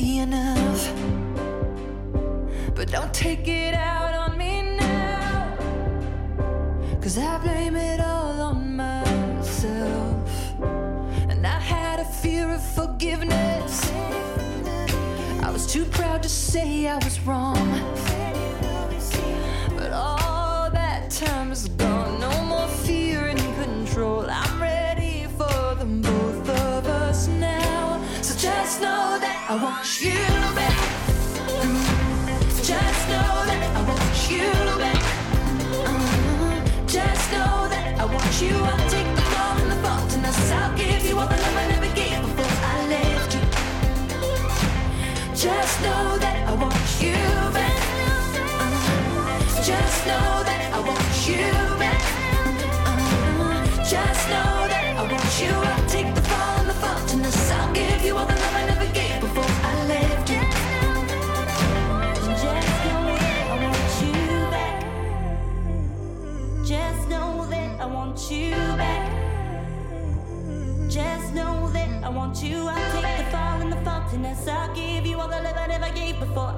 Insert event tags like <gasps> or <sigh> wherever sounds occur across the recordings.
be enough. But don't take it out on me now, cause I blame it all on myself. And I had a fear of forgiveness. I was too proud to say I was wrong. But all that time is gone. I want you back. Mm. Just know that I want you back. Mhm. Just know that I want you. I'll take the fall and the fault, and I'll give you all the love I never gave before I left you. Just know that I want you back. Mhm. Just know that I want you back. Just know that I want you. I'll take the fall and the fault, and I'll give you all the love I never Just know that I want you. I'll take the fall and the faultiness. I'll give you all the love I never gave before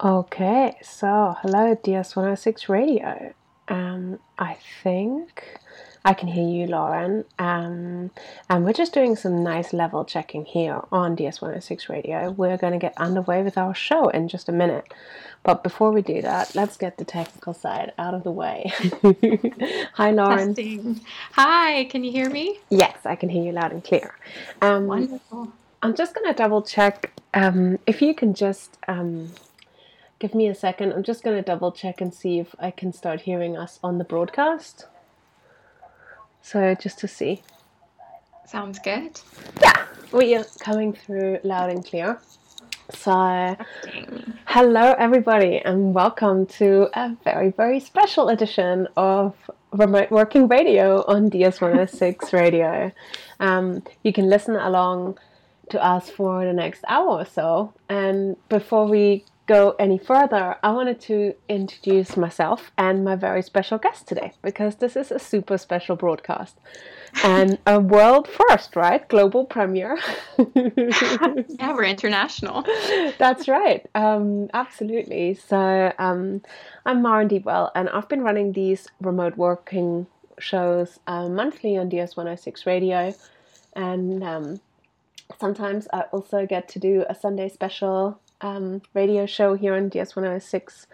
Okay, so hello, DS106 Radio. Um, I think I can hear you, Lauren. Um, and we're just doing some nice level checking here on DS106 Radio. We're going to get underway with our show in just a minute. But before we do that, let's get the technical side out of the way. <laughs> Hi, Lauren. Testing. Hi, can you hear me? Yes, I can hear you loud and clear. Um, Wonderful. I'm just going to double check um, if you can just um, give me a second. I'm just going to double check and see if I can start hearing us on the broadcast. So, just to see. Sounds good. Yeah, we are coming through loud and clear. So, hello everybody, and welcome to a very, very special edition of Remote Working Radio on DS106 <laughs> Radio. Um, you can listen along to us for the next hour or so. And before we go any further, I wanted to introduce myself and my very special guest today because this is a super special broadcast and a world first, right? Global premiere. <laughs> yeah, we're international. That's right. Um, absolutely. So um, I'm Maren Deepwell, and I've been running these remote working shows uh, monthly on DS106 Radio, and um, sometimes I also get to do a Sunday special um, radio show here on DS106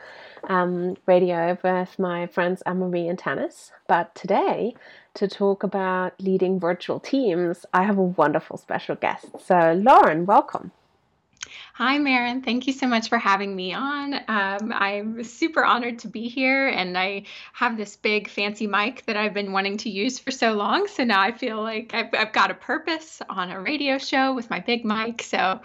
um, radio with my friends Anne-Marie and Tanis. But today, to talk about leading virtual teams, I have a wonderful special guest. So, Lauren, welcome. Hi, Maren. Thank you so much for having me on. Um, I'm super honored to be here, and I have this big fancy mic that I've been wanting to use for so long. So now I feel like I've, I've got a purpose on a radio show with my big mic. So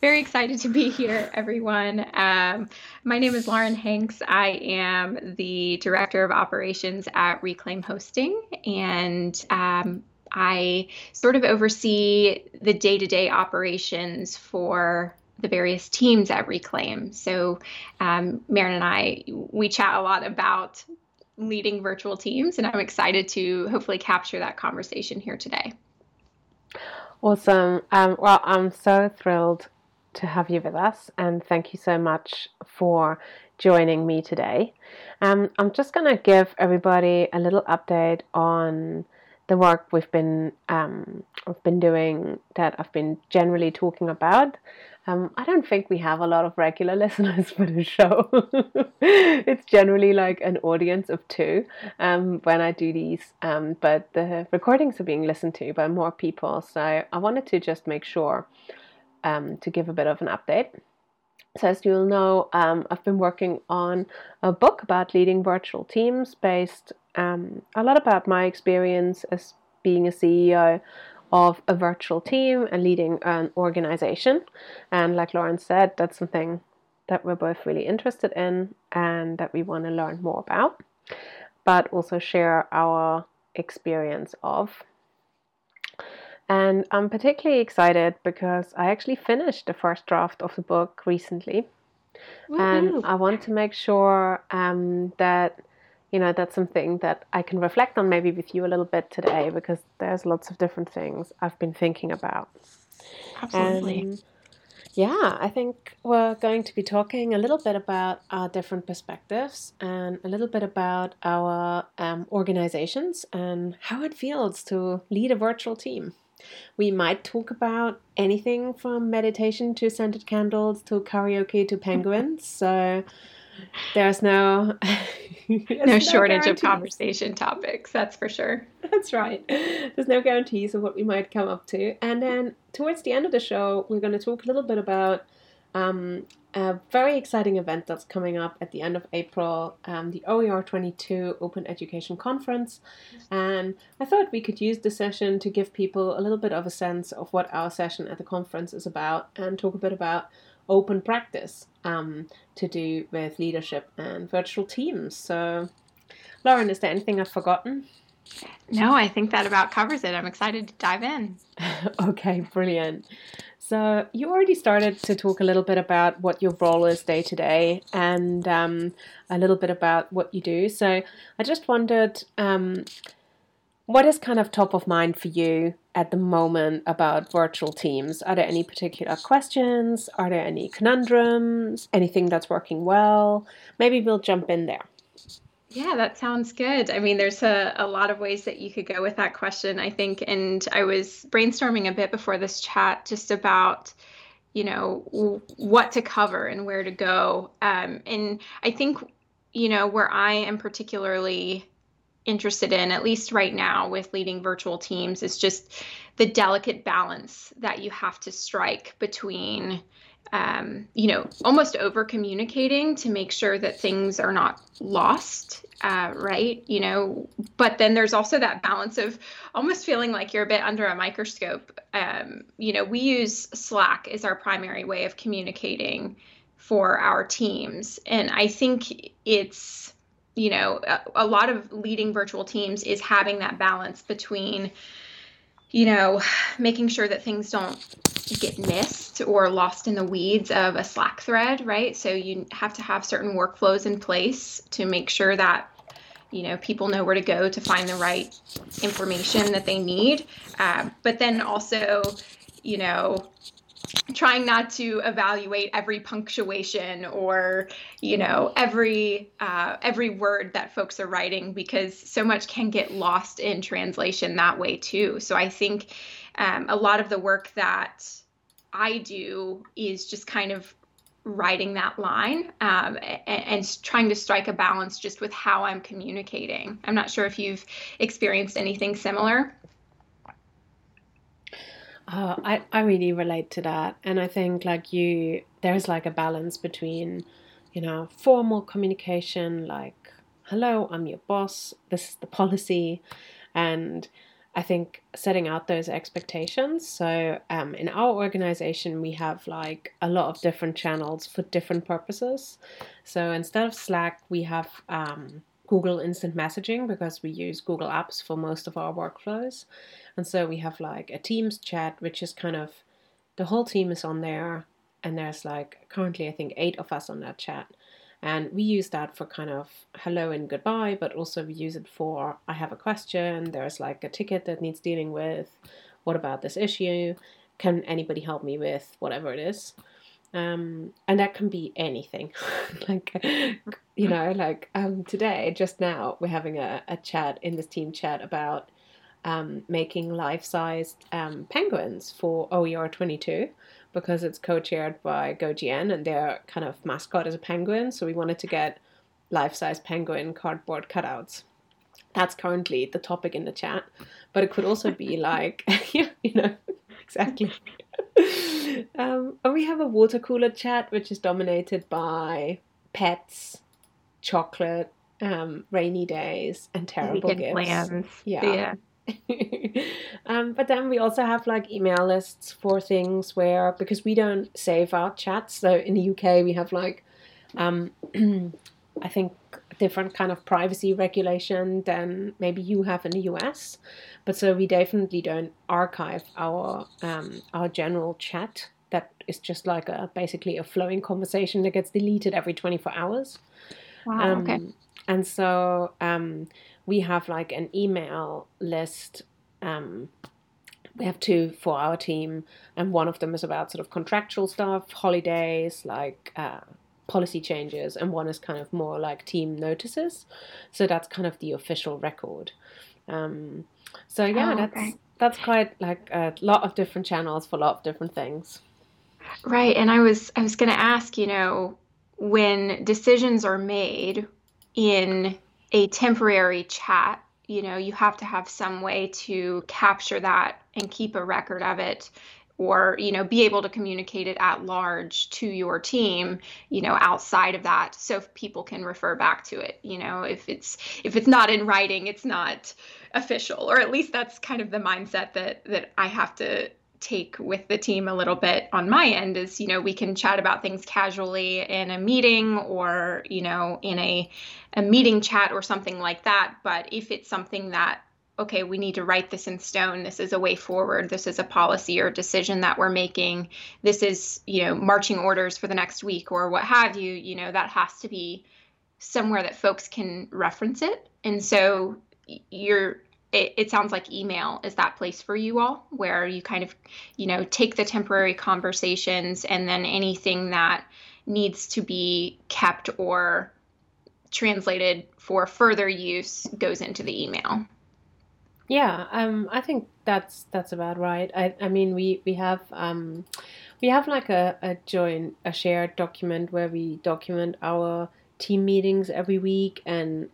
very excited to be here, everyone. Um, my name is Lauren Hanks. I am the Director of Operations at Reclaim Hosting, and um, I sort of oversee the day to day operations for the various teams at Reclaim. So, um, Maren and I, we chat a lot about leading virtual teams, and I'm excited to hopefully capture that conversation here today. Awesome. Um, well, I'm so thrilled to have you with us, and thank you so much for joining me today. Um, I'm just going to give everybody a little update on the work we've been um, I've been doing that I've been generally talking about. Um, I don't think we have a lot of regular <laughs> listeners for the show. <laughs> it's generally like an audience of two um, when I do these, um, but the recordings are being listened to by more people. So I wanted to just make sure um, to give a bit of an update. So, as you'll know, um, I've been working on a book about leading virtual teams based um, a lot about my experience as being a CEO of a virtual team and leading an organization. And like Lauren said, that's something that we're both really interested in and that we want to learn more about, but also share our experience of. And I'm particularly excited because I actually finished the first draft of the book recently. Woo-hoo. And I want to make sure um, that you know that's something that I can reflect on maybe with you a little bit today because there's lots of different things I've been thinking about. Absolutely. And yeah, I think we're going to be talking a little bit about our different perspectives and a little bit about our um, organizations and how it feels to lead a virtual team. We might talk about anything from meditation to scented candles to karaoke to penguins. So there's no <laughs> there's no shortage guarantees. of conversation topics that's for sure that's right there's no guarantees of what we might come up to and then towards the end of the show we're going to talk a little bit about um, a very exciting event that's coming up at the end of April, um, the OER 22 Open Education Conference. And I thought we could use the session to give people a little bit of a sense of what our session at the conference is about and talk a bit about open practice um, to do with leadership and virtual teams. So, Lauren, is there anything I've forgotten? No, I think that about covers it. I'm excited to dive in. <laughs> okay, brilliant. So, you already started to talk a little bit about what your role is day to day and um, a little bit about what you do. So, I just wondered um, what is kind of top of mind for you at the moment about virtual teams? Are there any particular questions? Are there any conundrums? Anything that's working well? Maybe we'll jump in there. Yeah, that sounds good. I mean, there's a, a lot of ways that you could go with that question, I think. And I was brainstorming a bit before this chat just about, you know, what to cover and where to go. Um, and I think, you know, where I am particularly interested in, at least right now with leading virtual teams, is just the delicate balance that you have to strike between, um, you know, almost over communicating to make sure that things are not lost, uh, right? You know, but then there's also that balance of almost feeling like you're a bit under a microscope. Um, you know, we use Slack as our primary way of communicating for our teams. And I think it's, you know, a, a lot of leading virtual teams is having that balance between, you know, making sure that things don't get missed or lost in the weeds of a Slack thread, right? So you have to have certain workflows in place to make sure that you know people know where to go to find the right information that they need. Uh, but then also, you know, trying not to evaluate every punctuation or you know every uh, every word that folks are writing because so much can get lost in translation that way too. So i think um, a lot of the work that i do is just kind of writing that line um, and, and, trying to strike a balance just with how i'm communicating. I'm not sure if you've experienced anything similar uh, I, I really relate to that. And I think like you, there's like a balance between, you know, formal communication, like, hello, I'm your boss, this is the policy. And I think setting out those expectations. So um, in our organization, we have like a lot of different channels for different purposes. So instead of Slack, we have um, Google Instant Messaging because we use Google Apps for most of our workflows. And so we have like a Teams chat, which is kind of the whole team is on there. And there's like currently, I think, eight of us on that chat. And we use that for kind of hello and goodbye, but also we use it for I have a question, there's like a ticket that needs dealing with. What about this issue? Can anybody help me with whatever it is? Um, and that can be anything. <laughs> like, you know, like um, today, just now, we're having a, a chat in this team chat about um, making life-sized um, penguins for OER 22 because it's co-chaired by GoGN and their kind of mascot is a penguin. So we wanted to get life-size penguin cardboard cutouts. That's currently the topic in the chat, but it could also be <laughs> like, <laughs> you know, exactly. <laughs> um, and we have a water cooler chat, which is dominated by pets, chocolate, um, rainy days, and terrible gifts. Plans. Yeah. yeah. <laughs> um, but then we also have like email lists for things where because we don't save our chats. So in the UK we have like um, <clears throat> I think different kind of privacy regulation than maybe you have in the US. But so we definitely don't archive our um, our general chat. That is just like a basically a flowing conversation that gets deleted every 24 hours. Wow. Um, okay. And so um, we have like an email list. Um, we have two for our team, and one of them is about sort of contractual stuff, holidays, like uh, policy changes, and one is kind of more like team notices. So that's kind of the official record. Um, so yeah, oh, that's okay. that's quite like a lot of different channels for a lot of different things. Right, and I was I was going to ask, you know, when decisions are made in a temporary chat, you know, you have to have some way to capture that and keep a record of it or you know be able to communicate it at large to your team you know outside of that so people can refer back to it you know if it's if it's not in writing it's not official or at least that's kind of the mindset that that I have to take with the team a little bit on my end is you know we can chat about things casually in a meeting or you know in a a meeting chat or something like that but if it's something that okay we need to write this in stone. This is a way forward. This is a policy or decision that we're making. This is you know marching orders for the next week or what have you. You know that has to be somewhere that folks can reference it. And so you're it, it, sounds like email is that place for you all where you kind of you know take the temporary conversations and then anything that needs to be kept or translated for further use goes into the email yeah um i think that's that's about right i i mean we we have um we have like a, a joint a shared document where we document our team meetings every week and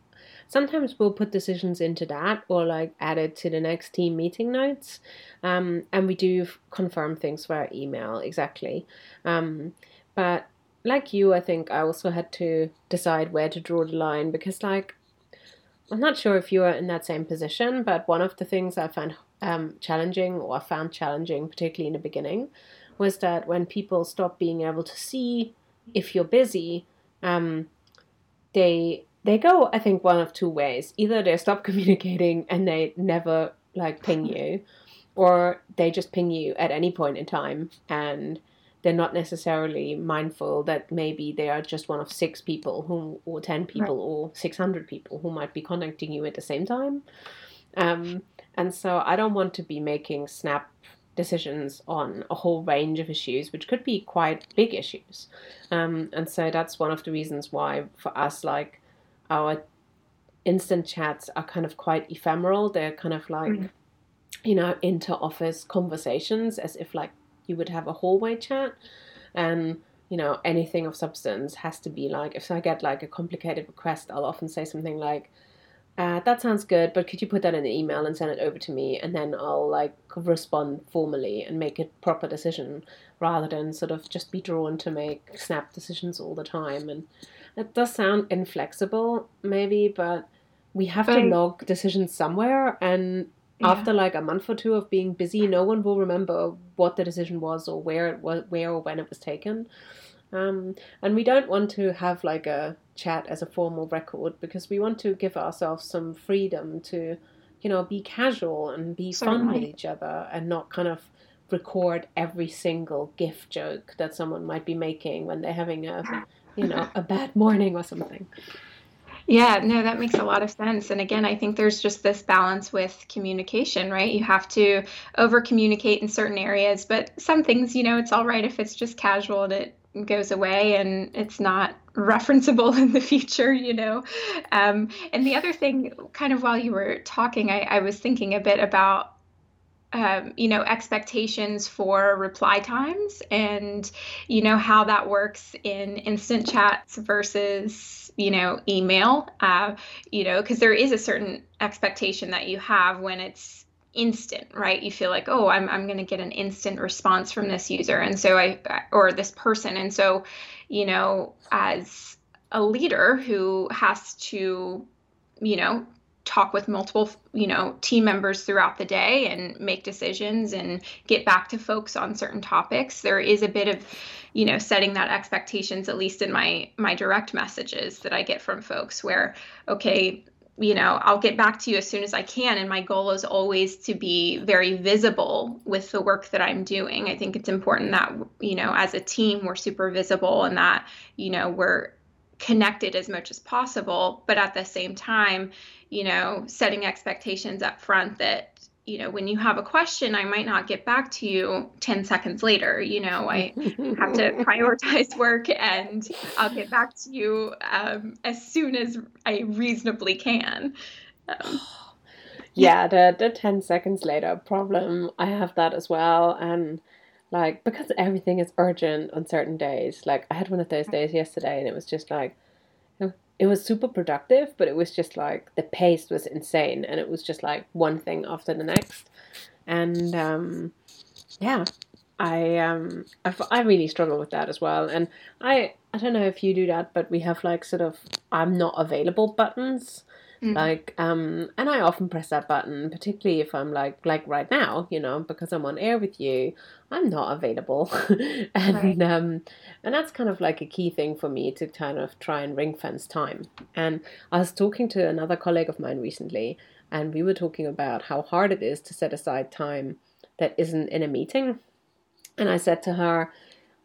sometimes we'll put decisions into that or like add it to the next team meeting notes. Um, and we do confirm things via email, exactly. Um, but like you, I think I also had to decide where to draw the line because, like, I'm not sure if you are in that same position, but one of the things I found um, challenging or found challenging, particularly in the beginning, was that when people stop being able to see if you're busy, um, they they go, I think, one of two ways. Either they stop <laughs> communicating and they never like ping you, or they just ping you at any point in time and they're not necessarily mindful that maybe they are just one of six people who or 10 people right. or 600 people who might be contacting you at the same time um, and so i don't want to be making snap decisions on a whole range of issues which could be quite big issues um, and so that's one of the reasons why for us like our instant chats are kind of quite ephemeral they're kind of like mm. you know inter office conversations as if like you would have a hallway chat and you know anything of substance has to be like if i get like a complicated request i'll often say something like uh, that sounds good but could you put that in an email and send it over to me? And then i'll like respond formally and make a proper decision rather than sort of just be drawn to make snap decisions all the time. And it does sound inflexible maybe but we have but to log decisions somewhere and yeah. after like a month or two of being busy, no one will remember what the decision was or where it was, where or when it was taken. Um, and we don't want to have like a chat as a formal record because we want to give ourselves some freedom to, you know, be casual and be Certainly. fun with each other and not kind of record every single gift joke that someone might be making when they're having a, you know, a bad morning or something. Yeah, no, that makes a lot of sense. And again, I think there's just this balance with communication, right? You have to over communicate in certain areas, but some things, you know, it's all right if it's just casual and it goes away and it's not <laughs> referenceable in the future, you know. Um, and the other thing, kind of while you were talking, I, I was thinking a bit about um, you know expectations for reply times and you know how that works in instant chats versus you know email. Uh, you know because there is a certain expectation that you have when it's instant right? You feel like oh i'm, I'm going to get an instant response from this user and so i or this person. And so you know as a leader who has to you know talk with multiple you know team members throughout the day and make decisions and get back to folks on certain topics. There is a bit of you know setting that expectations at least in my my direct messages that i get from folks where okay you know i'll get back to you as soon as i can. And my goal is always to be very visible with the work that i'm doing. I think it's important that you know as a team we're super visible and that you know we're connected as much as possible. But at the same time you know, setting expectations up front that, you know, when you have a question, I might not get back to you 10 seconds later. You know, I have to <laughs> prioritize work and I'll get back to you um, as soon as I reasonably can. Um, <gasps> yeah, the, the 10 seconds later problem, I have that as well. And like, because everything is urgent on certain days, like, I had one of those days yesterday and it was just like, it was super productive, but it was just like the pace was insane, and it was just like one thing after the next, and um, yeah, I um I, I really struggle with that as well, and I I don't know if you do that, but we have like sort of I'm not available buttons Mm. Like, um, and I often press that button, particularly if I'm like, like right now, you know, because I'm on air with you, I'm not available, <laughs> and right. um, and that's kind of like a key thing for me to kind of try and ring fence time. And I was talking to another colleague of mine recently, and we were talking about how hard it is to set aside time that isn't in a meeting. And I said to her,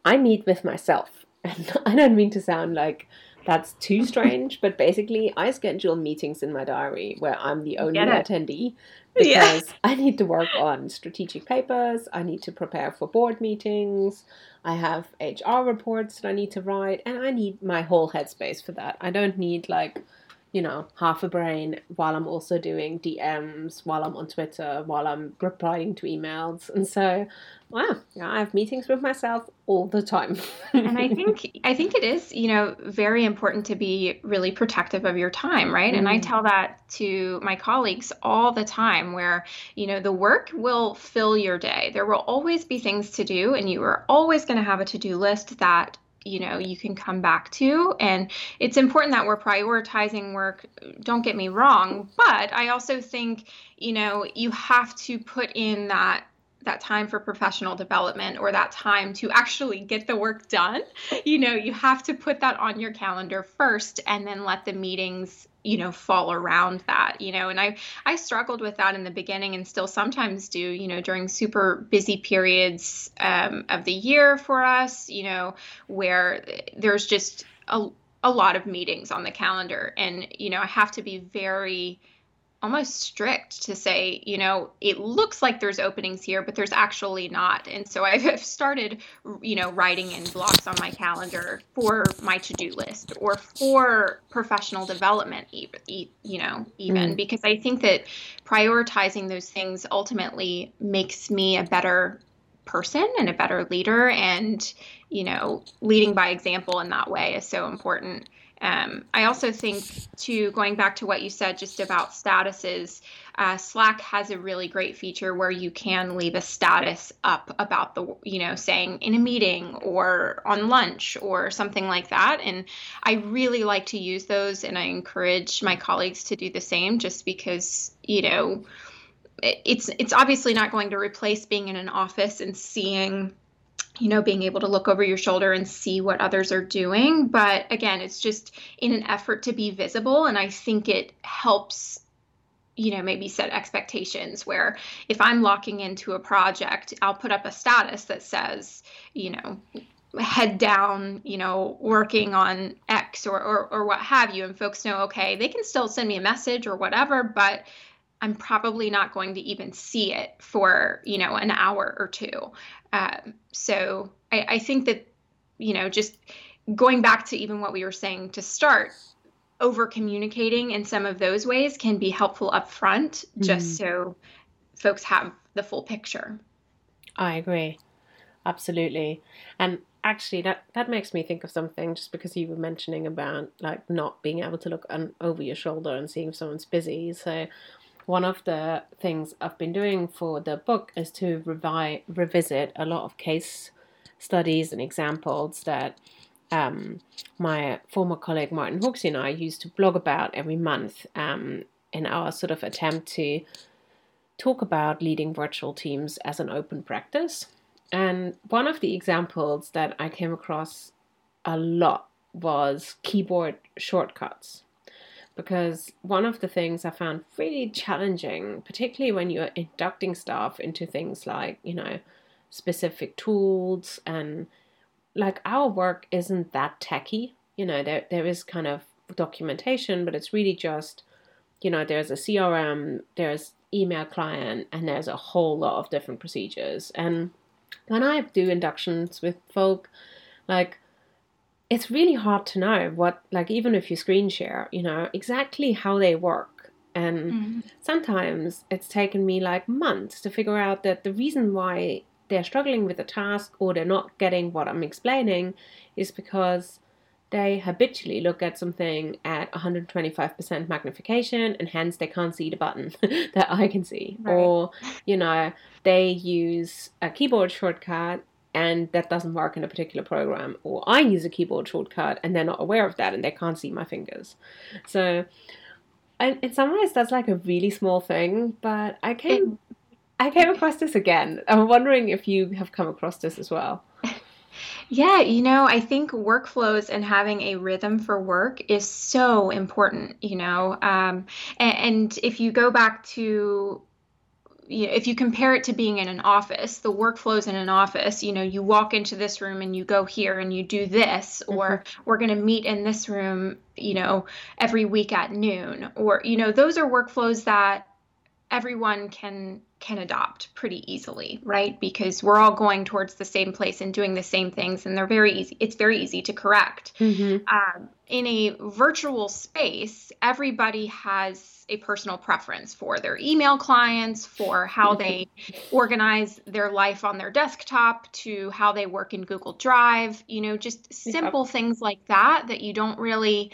I meet with myself. <laughs> And I don't mean to sound like that's too <laughs> strange, but basically, I schedule meetings in my diary where I'm the only attendee because yeah. I need to work on strategic papers, I need to prepare for board meetings, I have HR reports that I need to write, and I need my whole headspace for that. I don't need like you know, half a brain while I'm also doing DMs, while I'm on Twitter, while I'm replying to emails. And so, wow, yeah, I have meetings with myself all the time. and I <laughs> think I think it is, you know, very important to be really protective of your time, right? Mm. And I mm. tell that to my colleagues all the time where, you know, the work will fill your day. There will always be things to do and you are always going to have a to-do list that you know you can come back to. And it's important that we're prioritizing work. Don't get me wrong but i also think you know you have to put in that that time for professional development or that time to actually get the work done. You know you have to put that on your calendar first and then let the meetings you know fall around that you know and i i struggled with that in the beginning and still sometimes do you know during super busy periods um, of the year for us you know where there's just a, a lot of meetings on the calendar. And you know i have to be very almost strict to say, you know, it looks like there's openings here, but there's actually not. And so I've <laughs> started, you know, writing in blocks on my calendar for my to-do list or for professional development, even, you know, even mm. because I think that prioritizing those things ultimately makes me a better person and a better leader and you know leading by example in that way is so important um, I also think, to going back to what you said just about statuses, uh, Slack has a really great feature where you can leave a status up about the, you know, saying in a meeting or on lunch or something like that. And I really like to use those, and I encourage my colleagues to do the same, just because, you know, it's it's obviously not going to replace being in an office and seeing you know, being able to look over your shoulder and see what others are doing. But again, it's just in an effort to be visible. And I think it helps, you know, maybe set expectations where if I'm locking into a project, I'll put up a status that says, you know, head down, you know, working on X or, or, or what have you. And folks know, okay, they can still send me a message or whatever, but I'm probably not going to even see it for, you know, an hour or two. Um, so I, I think that, you know, just going back to even what we were saying to start, over communicating in some of those ways can be helpful up front, mm-hmm. just so folks have the full picture. I agree. Absolutely. And actually that that makes me think of something just because you were mentioning about like not being able to look over your shoulder and seeing if someone's busy. So one of the things I've been doing for the book is to revi- revisit a lot of case studies and examples that um, my former colleague Martin Hawksey and I used to blog about every month um, in our sort of attempt to talk about leading virtual teams as an open practice. And one of the examples that I came across a lot was keyboard shortcuts because one of the things I found really challenging, particularly when you're inducting staff into things like, you know, specific tools and like our work isn't that techy. You know, there there is kind of documentation, but it's really just, you know, there's a CRM, there's email client, and there's a whole lot of different procedures. And when I do inductions with folk, like it's really hard to know what like even if you screen share you know exactly how they work and mm. sometimes it's taken me like months to figure out that the reason why they're struggling with a task or they're not getting what i'm explaining is because they habitually look at something at 125% magnification and hence they can't see the button <laughs> that I can see. Right. Or, you know, they use a keyboard shortcut and that doesn't work in a particular program, or I use a keyboard shortcut and they're not aware of that and they can't see my fingers. So, and in some ways, that's like a really small thing, but I came. I came across this again. I'm wondering if you have come across this as well. <laughs> Yeah, you know, I think workflows and having a rhythm for work is so important, you know. Um, and, and, if you go back to if you compare it to being in an office, the workflows in an office, you know, you walk into this room and you go here and you do this, mm-hmm. or we're going to meet in this room, you know, every week at noon, or, you know, those are workflows that everyone can can adopt pretty easily right because we're all going towards the same place and doing the same things and they're very easy it's very easy to correct mm-hmm. um, in a virtual space everybody has a personal preference for their email clients for how they <laughs> organize their life on their desktop to how they work in google drive you know just simple yep. things like that that you don't really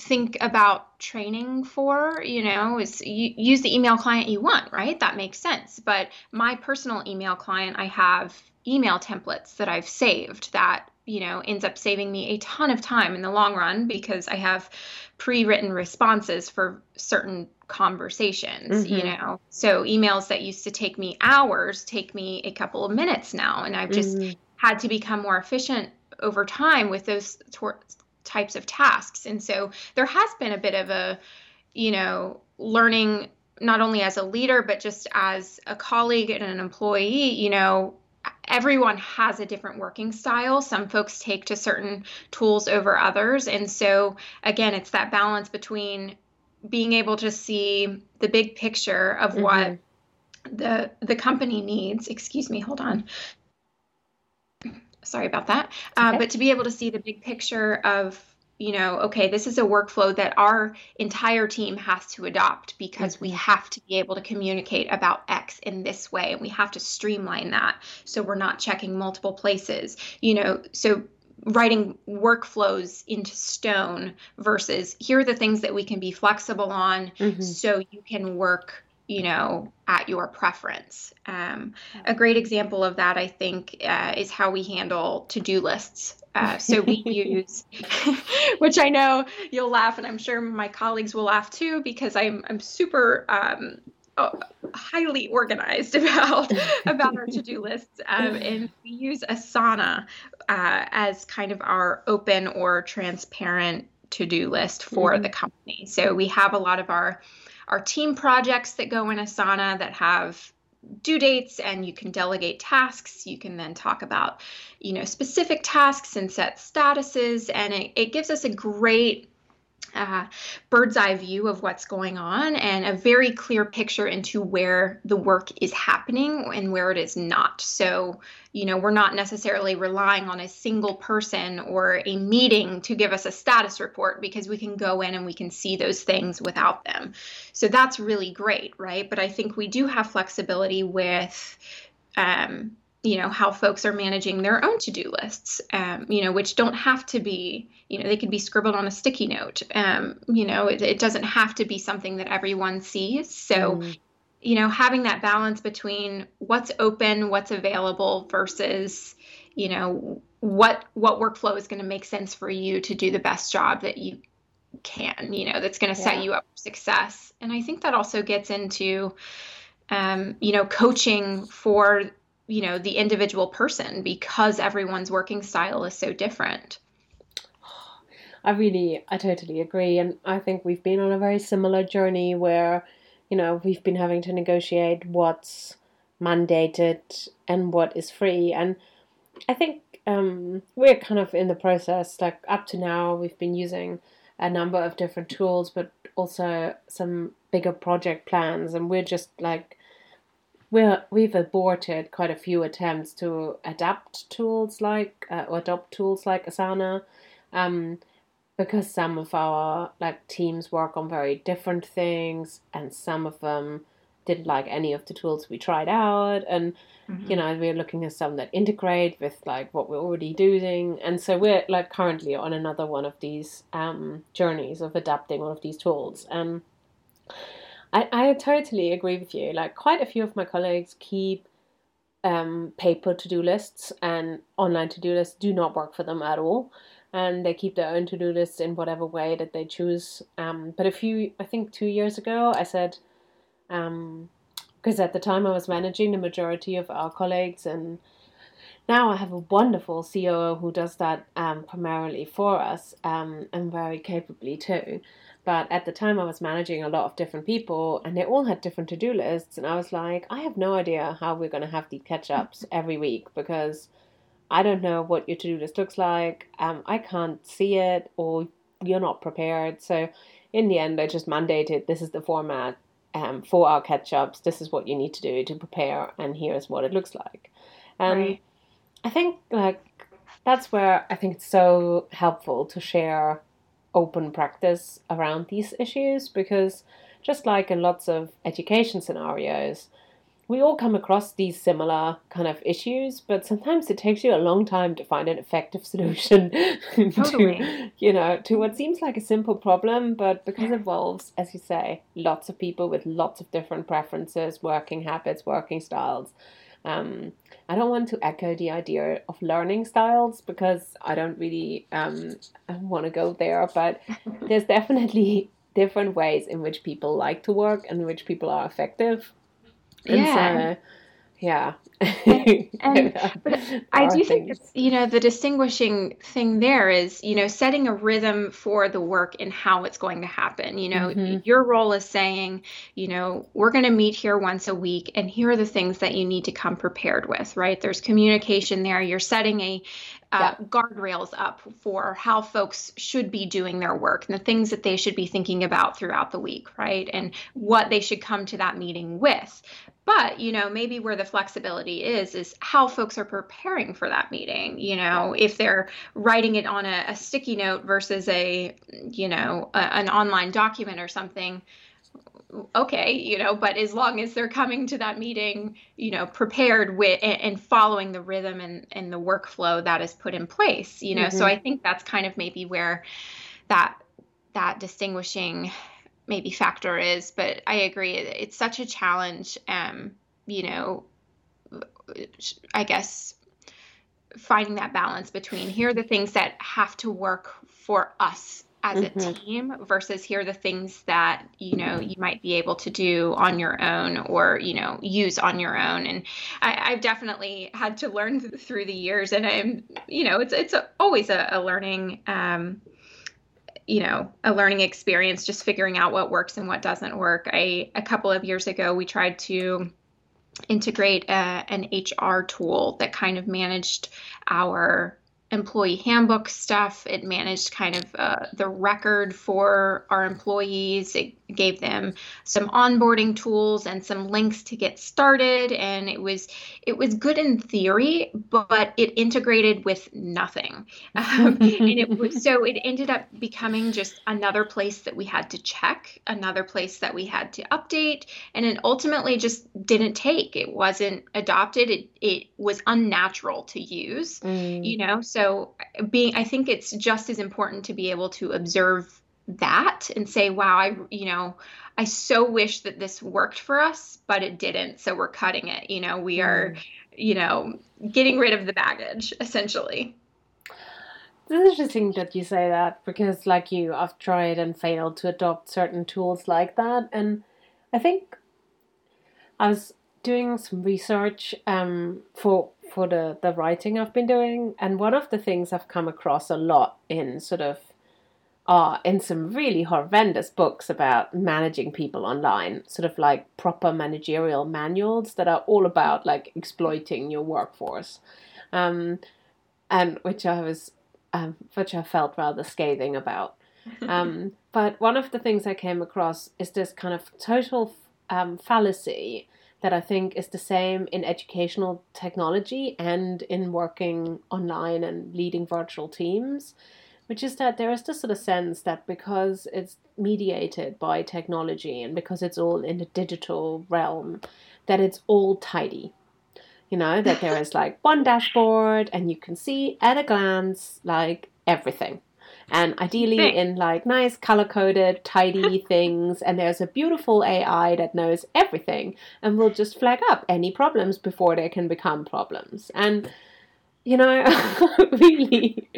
think about training for you know is you use the email client you want right that makes sense but my personal email client i have email templates that i've saved that you know ends up saving me a ton of time in the long run because i have pre-written responses for certain conversations mm-hmm. you know so emails that used to take me hours take me a couple of minutes now and i've just mm-hmm. had to become more efficient over time with those tor- types of tasks. And so there has been a bit of a, you know, learning not only as a leader but just as a colleague and an employee you know everyone has a different working style some folks take to certain tools over others and so again it's that balance between being able to see the big picture of mm-hmm. what the the company needs excuse me hold on sorry about that uh, okay. but to be able to see the big picture of you know, okay, this is a workflow that our entire team has to adopt because mm-hmm. we have to be able to communicate about X in this way and we have to streamline that so we're not checking multiple places. You know, so writing workflows into stone versus here are the things that we can be flexible on mm-hmm. so you can work you know, at your preference. Um, a great example of that, I think, uh, is how we handle to do lists. Uh, so we <laughs> use, <laughs> which I know you'll laugh, and I'm sure my colleagues will laugh too, because I'm I'm super um, oh, highly organized <laughs> about about our to do lists, um, and we use Asana uh, as kind of our open or transparent to do list for mm-hmm. the company. So we have a lot of our our team projects that go in Asana that have due dates and you can delegate tasks. You can then talk about you know specific tasks and set statuses. And it, it gives us a great uh, bird's eye view of what's going on and a very clear picture into where the work is happening and where it is not. So, you know, we're not necessarily relying on a single person or a meeting to give us a status report because we can go in and we can see those things without them. So that's really great, right? But I think we do have flexibility with um, you know how folks are managing their own to-do lists um, you know which don't have to be you know they can be scribbled on a sticky note um, you know it, it, doesn't have to be something that everyone sees so mm. you know having that balance between what's open what's available versus you know what what workflow is going to make sense for you to do the best job that you can you know that's going to yeah. set you up for success and i think that also gets into um, you know coaching for you know the individual person because everyone's working style is so different. I really i totally agree and i think we've been on a very similar journey where you know we've been having to negotiate what's mandated and what is free and i think um, we're kind of in the process like up to now we've been using a number of different tools but also some bigger project plans and we're just like we're, we've aborted quite a few attempts to adapt tools like uh, or adopt tools like Asana, um, because some of our like teams work on very different things, and some of them didn't like any of the tools we tried out, and mm-hmm. you know we're looking at some that integrate with like what we're already doing, and so we're like currently on another one of these um, journeys of adapting all of these tools. Um, I, I totally agree with you. Like quite a few of my colleagues keep um, paper to do lists and online to do lists do not work for them at all. And they keep their own to do lists in whatever way that they choose. Um, but a few, I think two years ago, I said, because um, at the time I was managing the majority of our colleagues, and now I have a wonderful COO who does that um, primarily for us um, and very capably too. But at the time, I was managing a lot of different people, and they all had different to do lists. And I was like, I have no idea how we're going to have these catch ups <laughs> every week because I don't know what your to do list looks like. Um, I can't see it, or you're not prepared. So, in the end, I just mandated this is the format um, for our catch ups. This is what you need to do to prepare, and here's what it looks like. And right. I think, like, that's where I think it's so helpful to share open practice around these issues because just like in lots of education scenarios, we all come across these similar kind of issues, but sometimes it takes you a long time to find an effective <laughs> solution totally. to, you know, to what seems like a simple problem, but because it involves, as you say, lots of people with lots of different preferences, working habits, working styles. Um, I don't want to echo the idea of learning styles because I don't really um, want to go there, but <laughs> there's definitely different ways in which people like to work and in which people are effective. And yeah. So, yeah. and, <laughs> but <laughs> I do think it's, you know the distinguishing thing there is you know setting a rhythm for the work and how it's going to happen. You know, mm-hmm. your role is saying, you know, we're going to meet here once a week, and here are the things that you need to come prepared with. Right? There's communication there. You're setting a uh, yeah. guardrails up for how folks should be doing their work and the things that they should be thinking about throughout the week, right? And what they should come to that meeting with. But, you know, maybe where the flexibility is, is how folks are preparing for that meeting. You know, if they're writing it on a, a sticky note versus a, you know, a, an online document or something, okay, you know, but as long as they're coming to that meeting, you know, prepared with and, following the rhythm and, and the workflow that is put in place, you know, mm-hmm. so I think that's kind of maybe where that that distinguishing maybe factor is, but I agree it's such a challenge um, you know, I guess finding that balance between here are the things that have to work for us as mm-hmm. a team versus here are the things that you know you might be able to do on your own or you know use on your own and I, have definitely had to learn through the years and i'm you know it's it's a, always a, a learning um, you know a learning experience just figuring out what works and what doesn't work i a couple of years ago we tried to integrate a, uh, an hr tool that kind of managed our employee handbook stuff. It managed kind of uh, the record for our employees. It gave them some onboarding tools and some links to get started and it was it was good in theory but it integrated with nothing <laughs> um, and it was so it ended up becoming just another place that we had to check another place that we had to update and it ultimately just didn't take it wasn't adopted it it was unnatural to use mm. you know so being i think it's just as important to be able to observe that and say, wow, I, you know, I so wish that this worked for us, but it didn't. So we're cutting it. You know, we are, mm. you know, getting rid of the baggage essentially. It's interesting that you say that because, like you, I've tried and failed to adopt certain tools like that. And I think I was doing some research um, for for the, the writing I've been doing. And one of the things I've come across a lot in sort of are in some really horrendous books about managing people online, sort of like proper managerial manuals that are all about like exploiting your workforce, um, and which I was, um, which I felt rather scathing about. <laughs> Um, but one of the things I came across is this kind of total um, fallacy that I think is the same in educational technology and in working online and leading virtual teams which is that there is this sort of sense that because it's mediated by technology and because it's all in the digital realm, that it's all tidy. You know, that there is like one dashboard and you can see at a glance like everything. And ideally in like nice color coded, tidy <laughs> things. And there's a beautiful AI that knows everything and will just flag up any problems before they can become problems. And you know, <laughs> really,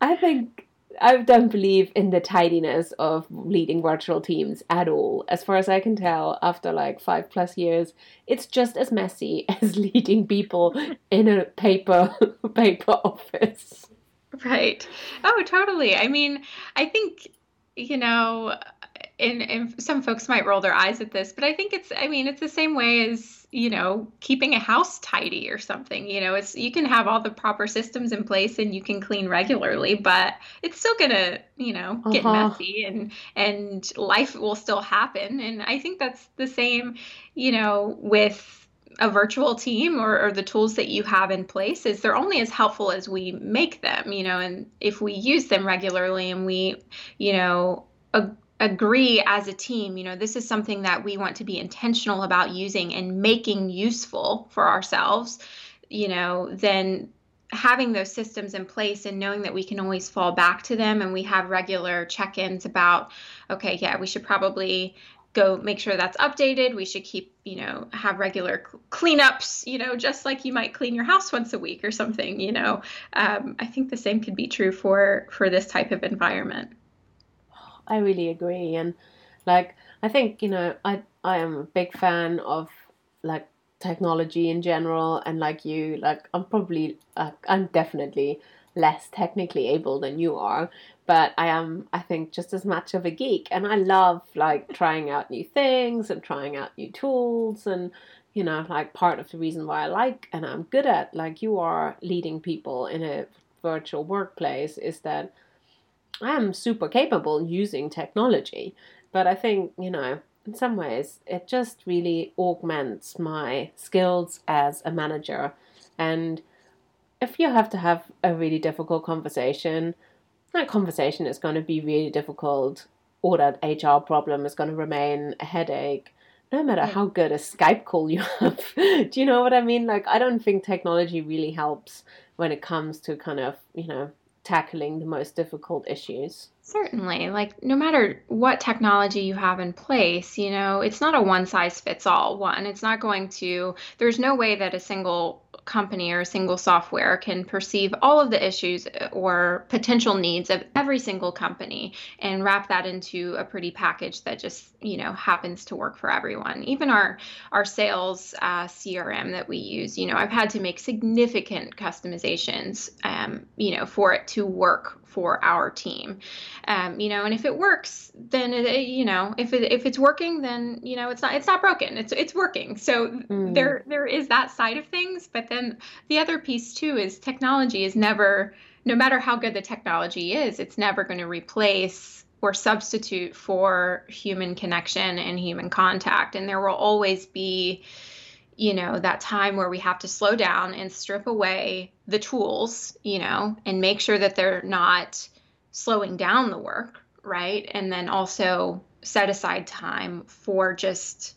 I think I don't believe in the tidiness of leading virtual teams at all. As far as I can tell, after like five plus years, it's just as messy <laughs> as leading people in a paper paper office. <laughs> Right. Oh, totally. I mean, I think you know, and, and some folks might roll their eyes at this, but I think it's, I mean, it's the same way as, you know, keeping a house tidy or something. You know, it's, you can have all the proper systems in place and you can clean regularly, but it's still going to, you know, get uh-huh. messy and, and life will still happen. And I think that's the same, you know, with, a virtual team or, or, the tools that you have in place is they're only as helpful as we make them you know and if we use them regularly and we you know agree as a team, you know, this is something that we want to be intentional about using and making useful for ourselves, you know, then having those systems in place and knowing that we can always fall back to them and we have regular check-ins about okay yeah we should probably go make sure that's updated we should keep you know have regular cleanups you know just like you might clean your house once a week or something you know um, i think the same could be true for for this type of environment I really agree. And like, I think, you know, I, I am a big fan of like technology in general, and like you, like I'm probably, uh, I'm definitely less technically able than you are, but I am, I think, just as much of a geek, and I love like trying out new things and trying out new tools, and you know, like part of the reason why I like and I'm good at like you are leading people in a virtual workplace is that I am super capable using technology, but I think you know in some ways it just really augments my skills as a manager. And if you have to have a really difficult conversation that conversation is going to be really difficult. Or that hr problem is going to remain a headache no matter how good a skype call you have. <laughs> Do you know what i mean? Like i don't think technology really helps when it comes to kind of you know tackling the most difficult issues Certainly. Like, no matter what technology you have in place, you know, it's not a one size fits all one. It's not going to, there's no way that a single company or a single software can perceive all of the issues or potential needs of every single company and wrap that into a pretty package that just you know happens to work for everyone even our our sales uh, crm that we use you know i've had to make significant customizations um, you know for it to work for our team. Um, you know and if it works then it, you know if it, if it's working then you know it's not it's not broken. It's it's working. So mm. there there is that side of things but then the other piece too is technology is never no matter how good the technology is it's never going to replace or substitute for human connection and human contact. And there will always be you know that time where we have to slow down and strip away the tools you know and make sure that they're not slowing down the work right? And then also set aside time for just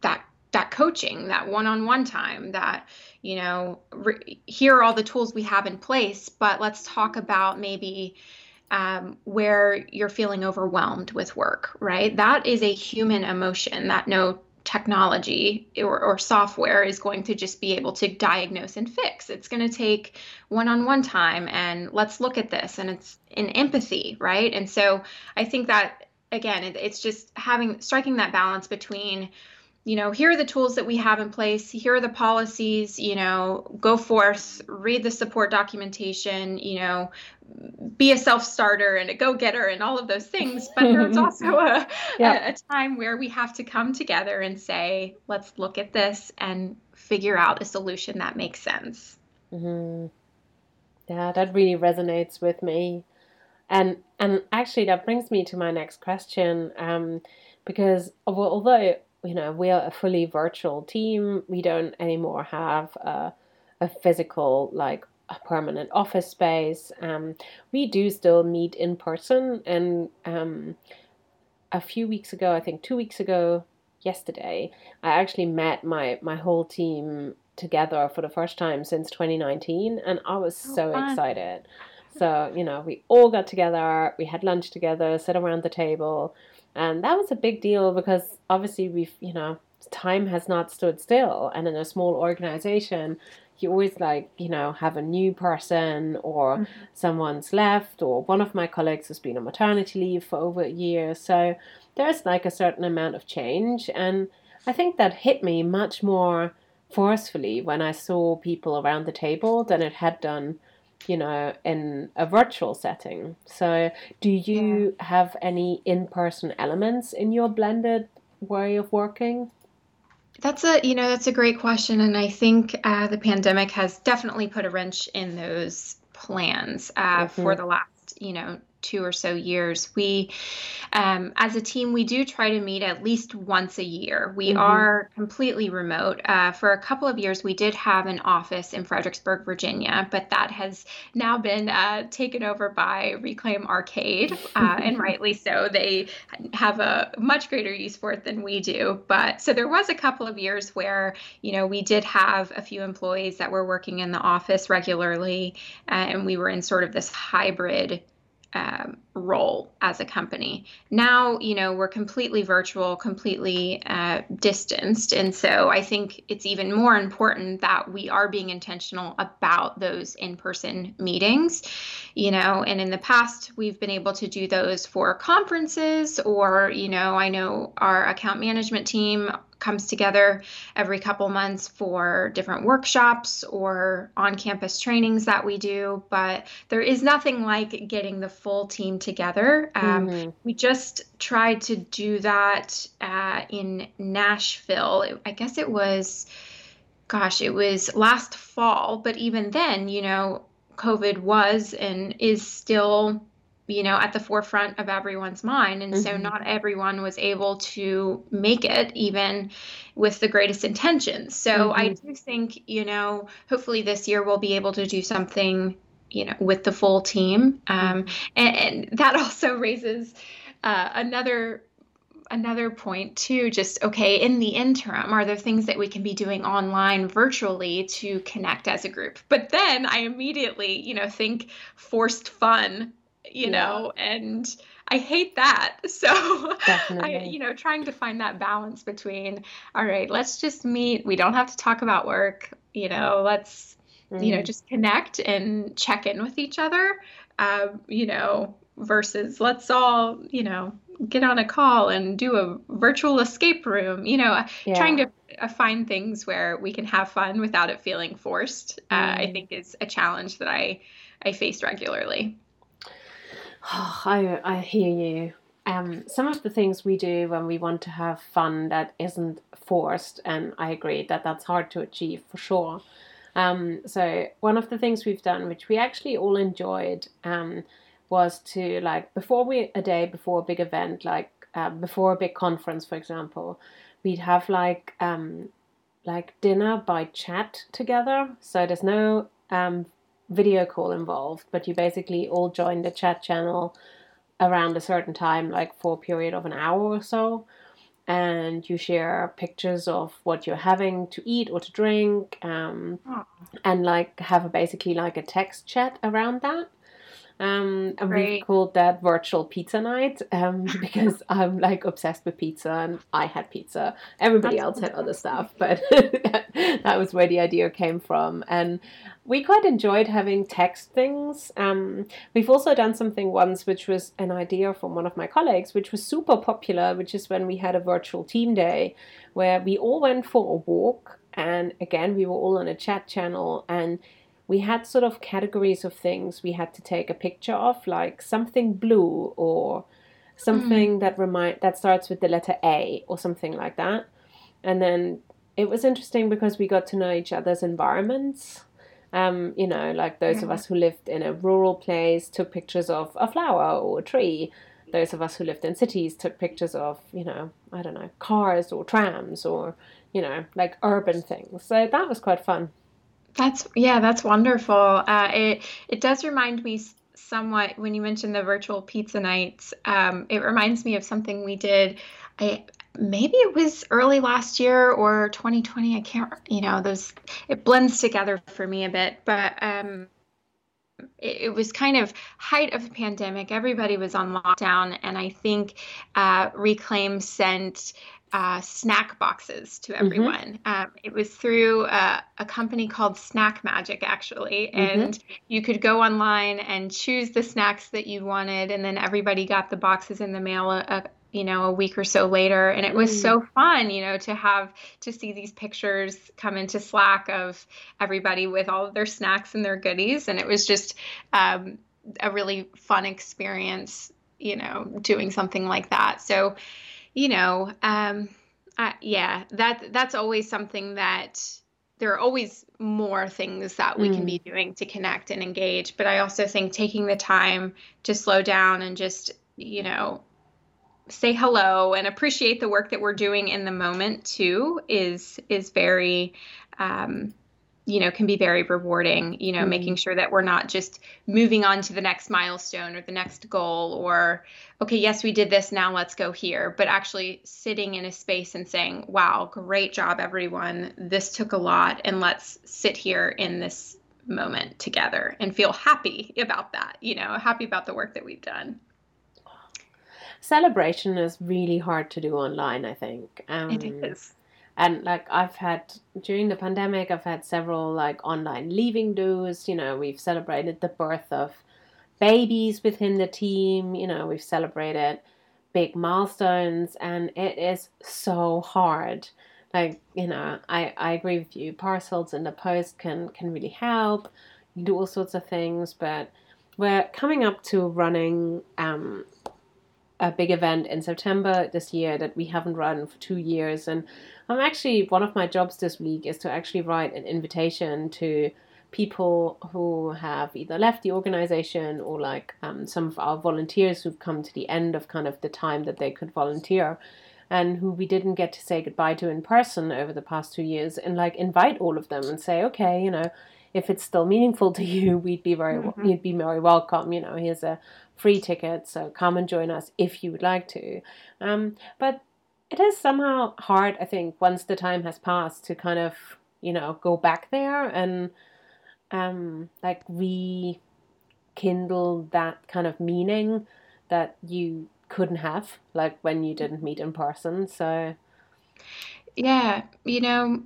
that that coaching that one-on-one time that you know re- here are all the tools we have in place but let's talk about maybe um, where you're feeling overwhelmed with work right? That is a human emotion that no technology or, or, software is going to just be able to diagnose and fix. It's going to take one on one time and let's look at this. And it's in empathy, right? And so I think that, again, it, it's just having striking that balance between you know, here are the tools that we have in place. Here are the policies, you know, go forth, read the support documentation, you know, be a self starter and a go getter and all of those things. But there's <laughs> also a, yeah. a, a, time where we have to come together and say, let's look at this and figure out a solution that makes sense. Mm-hmm. Yeah, that really resonates with me. And and actually, that brings me to my next question. Um, because although you know, we are a fully virtual team. We don't anymore have a, a physical, like, a permanent office space. Um, we do still meet in person. And um, a few weeks ago, I think two weeks ago, yesterday, I actually met my, my whole team together for the first time since 2019. And I was oh, so fun. excited. So, you know, we all got together, we had lunch together, sat around the table and that was a big deal because obviously we've, you know, time has not stood still. And in a small organization, you always like, you know, have a new person or mm-hmm. someone's left, or one of my colleagues has been on maternity leave for over a year. So there's like a certain amount of change. And I think that hit me much more forcefully when I saw people around the table than it had done you know, in a virtual setting. So, do you yeah. have any in person elements in your blended way of working? That's a you know that's a great question, and I think uh, the pandemic has definitely put a wrench in those plans uh, mm-hmm. for the last you know two or so years, we, um, as a team, we do try to meet at least once a year. We mm-hmm. are completely remote. Uh, for a couple of years, we did have an office in Fredericksburg, Virginia, but that has now been uh, taken over by Reclaim Arcade, uh, <laughs> and rightly so. They have a much greater use for it than we do. But so there was a couple of years where, you know, we did have a few employees that were working in the office regularly, uh, and we were in sort of this hybrid um, role as a company. Now, you know, we're completely virtual, completely uh, distanced. And so I think it's even more important that we are being intentional about those in person meetings, you know, and in the past, we've been able to do those for conferences or, you know, I know our account management team comes together every couple months for different workshops or on campus trainings that we do. But there is nothing like getting the full team together. Um, mm-hmm. We just tried to do that uh, in Nashville. I guess it was, gosh, it was last fall. But even then, you know, COVID was and is still you know at the forefront of everyone's mind and mm-hmm. so not everyone was able to make it even with the greatest intentions so mm-hmm. i do think you know hopefully this year we'll be able to do something you know with the full team um, and, and, that <laughs> also raises uh, another another point too just okay in the interim are there things that we can be doing online virtually to connect as a group but then i immediately you know think forced fun you yeah. know, and I hate that. <laughs> So I, you know, trying to find that balance between, all right, let's just meet. We don't have to talk about work, you know, let's, mm-hmm. you know, mm-hmm. just connect and check in with each other, uh, you know, versus let's all, you know, get on a call and do a virtual escape room, you know, yeah. trying to uh, find things where we can have fun without it feeling forced, mm. uh, I mm-hmm. think is a challenge that I, I face regularly. Oh, <sighs> I I hear you. Um, some of the things we do when we want to have fun that isn't forced, and I agree that that's hard to achieve for sure. Um, so one of the things we've done, which we actually all enjoyed, um, was to like before we a day before a big event, like uh, before a big conference, for example, we'd have like um, like dinner by chat together. So there's no um, video call involved, but you basically all join the chat channel around a certain time, like for a period of an hour or so. And you share pictures of what you're having to eat or to drink, um, oh. and like have a, basically like a text chat around that. Um, and we called that virtual pizza night um, <laughs> because I'm like obsessed with pizza and I had pizza. Everybody That's else had other stuff, but <laughs> that was where the idea came from. And we quite enjoyed having text things. Um, we've also done something once, which was an idea from one of my colleagues, which was super popular, which is when we had a virtual team day where we all went for a walk. And again, we were all on a chat channel and we had sort of categories of things we had to take a picture of, like something blue or something mm. that remind that starts with the letter A or something like that. And then it was interesting because we got to know each other's environments. Um, you know, like those yeah. of us who lived in a rural place took pictures of a flower or a tree. Those of us who lived in cities took pictures of, you know, I don't know, cars or trams or, you know, like urban things. So that was quite fun. That's yeah, that's wonderful. Uh, it it does remind me somewhat when you mentioned the virtual pizza nights. Um, it reminds me of something we did. I maybe it was early last year or 2020. I can't. You know, those it blends together for me a bit, but. Um, it, it was kind of height of the pandemic. Everybody was on lockdown, and I think uh, Reclaim sent uh, snack boxes to mm-hmm. everyone. Mm-hmm. Um, it was through uh, a company called Snack Magic, actually, mm-hmm. and you could go online and choose the snacks that you wanted, and then everybody got the boxes in the mail. A, a you know a week or so later and it was mm. so fun you know to have to see these pictures come into slack of everybody with all of their snacks and their goodies and it was just um, a really fun experience you know doing something like that so you know, um, I, yeah, that that's always something that there are always more things that we mm. can be mm. doing to connect and engage. But I also think taking the time to slow down and just, you know, say hello and appreciate the work that we're doing in the moment too is is very um, you know can be very rewarding you know mm-hmm. making sure that we're not just moving on to the next milestone or the next goal or okay yes we did this now let's go here. But actually sitting in a space and saying wow great job everyone. This took a lot and let's sit here in this moment together and feel happy about that you know happy about the work that we've done celebration is really hard to do online i think um, it is and like I've had during the pandemic, I've had several like online leaving do's. You know, we've celebrated the birth of babies within the team. You know, we've celebrated big milestones, and it is so hard like you know, I I agree with you. Parcels in the post can can really help. You do all sorts of things, but we're coming up to running um, a big event in September this year that we haven't run for two years, and I'm actually one of my jobs this week is to actually write an invitation to people who have either left the organization or like um, some of our volunteers who've come to the end of kind of the time that they could volunteer and who we didn't get to say goodbye to in person over the past two years and like invite all of them and say okay you know if it's still meaningful to you we'd be very mm-hmm. you'd be very welcome you know here's a free tickets, so come and join us if you would like to. Um, but it is somehow hard i think once the time has passed to kind of you know go back there and um, like rekindle that kind of meaning that you couldn't have like when you didn't meet in person. So yeah you know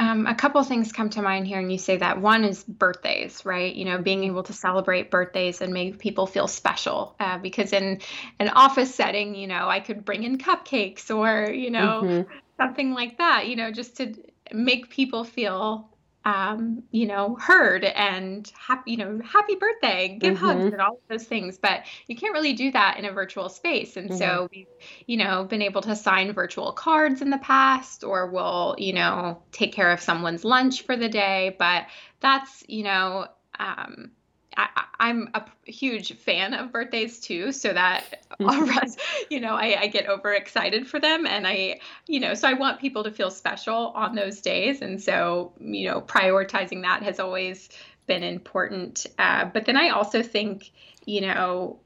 um, a couple things come to mind here and you say that one is birthdays right you know being able to celebrate birthdays and make people feel special uh, because in an office setting you know i could bring in cupcakes or you know mm-hmm. something like that you know just to make people feel um, you know, heard and happy, you know, happy birthday, give mm-hmm. hugs and all of those things. But you can't really do that in a virtual space. And mm-hmm. so we've, you know, been able to sign virtual cards in the past, or we'll, you know, take care of someone's lunch for the day. But that's, you know, um, I, am a huge fan of birthdays too, so that <laughs> you know I, I get overexcited for them, and I you know so I want people to feel special on those days, and so you know prioritizing that has always been important. Uh, but then I also think you know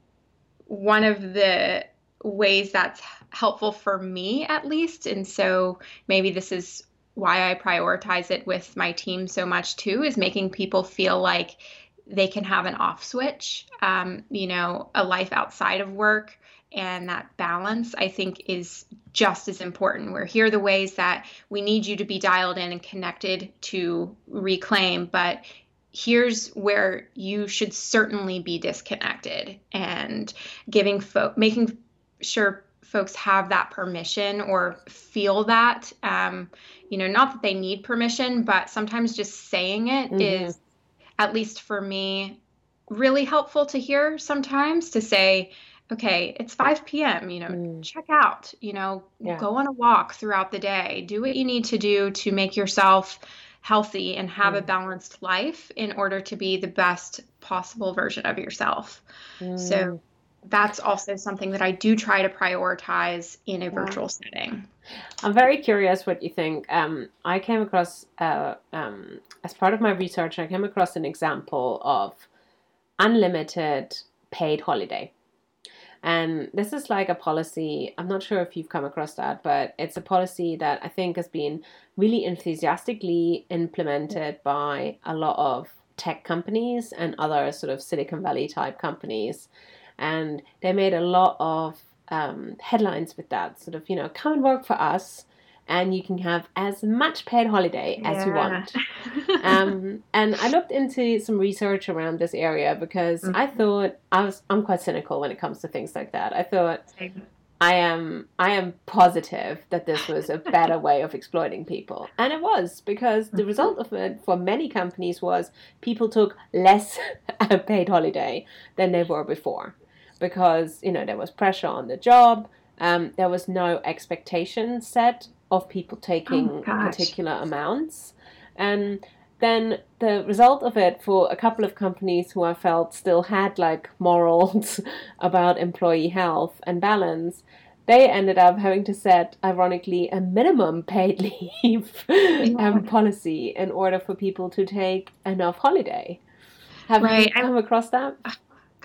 one of the ways that's helpful for me at least, and so maybe this is why I prioritize it with my team so much too, is making people feel like they can have an off switch, um, you know, a life outside of work. And that balance, I think, is just as important. Where here are the ways that we need you to be dialed in and connected to reclaim, but here's where you should certainly be disconnected and giving folk making sure folks have that permission or feel that um, you know not that they need permission but sometimes just saying it mm-hmm. is at least for me, really helpful to hear sometimes to say, okay, it's 5 p.m., you know, mm. check out, you know, yeah. go on a walk throughout the day, do what you need to do to make yourself healthy and have mm. a balanced life in order to be the best possible version of yourself. Mm. So that's also something that I do try to prioritize in a virtual setting. I'm very curious what you think. Um, I came across, uh, um, as part of my research, I came across an example of unlimited paid holiday. And this is like a policy, I'm not sure if you've come across that, but it's a policy that I think has been really enthusiastically implemented by a lot of tech companies and other sort of Silicon Valley type companies and they made a lot of um, headlines with that sort of you know come and work for us and you can have as much paid holiday as yeah. you want <laughs> um, and i looked into some research around this area because mm-hmm. i thought i was i'm quite cynical when it comes to things like that i thought I am I am positive that this was a better way of exploiting people. And it was because the mm-hmm. result of it for many companies was people took less <laughs> paid holiday than they were before because you know there was pressure on the job. Um, there was no expectation set of people taking oh, particular amounts, and then the result of it for a couple of companies who I felt still had like morals <laughs> about employee health and balance, they ended up having to set, ironically, a minimum paid <laughs> leave um, policy in order for people to take enough holiday. Have right. you come across that?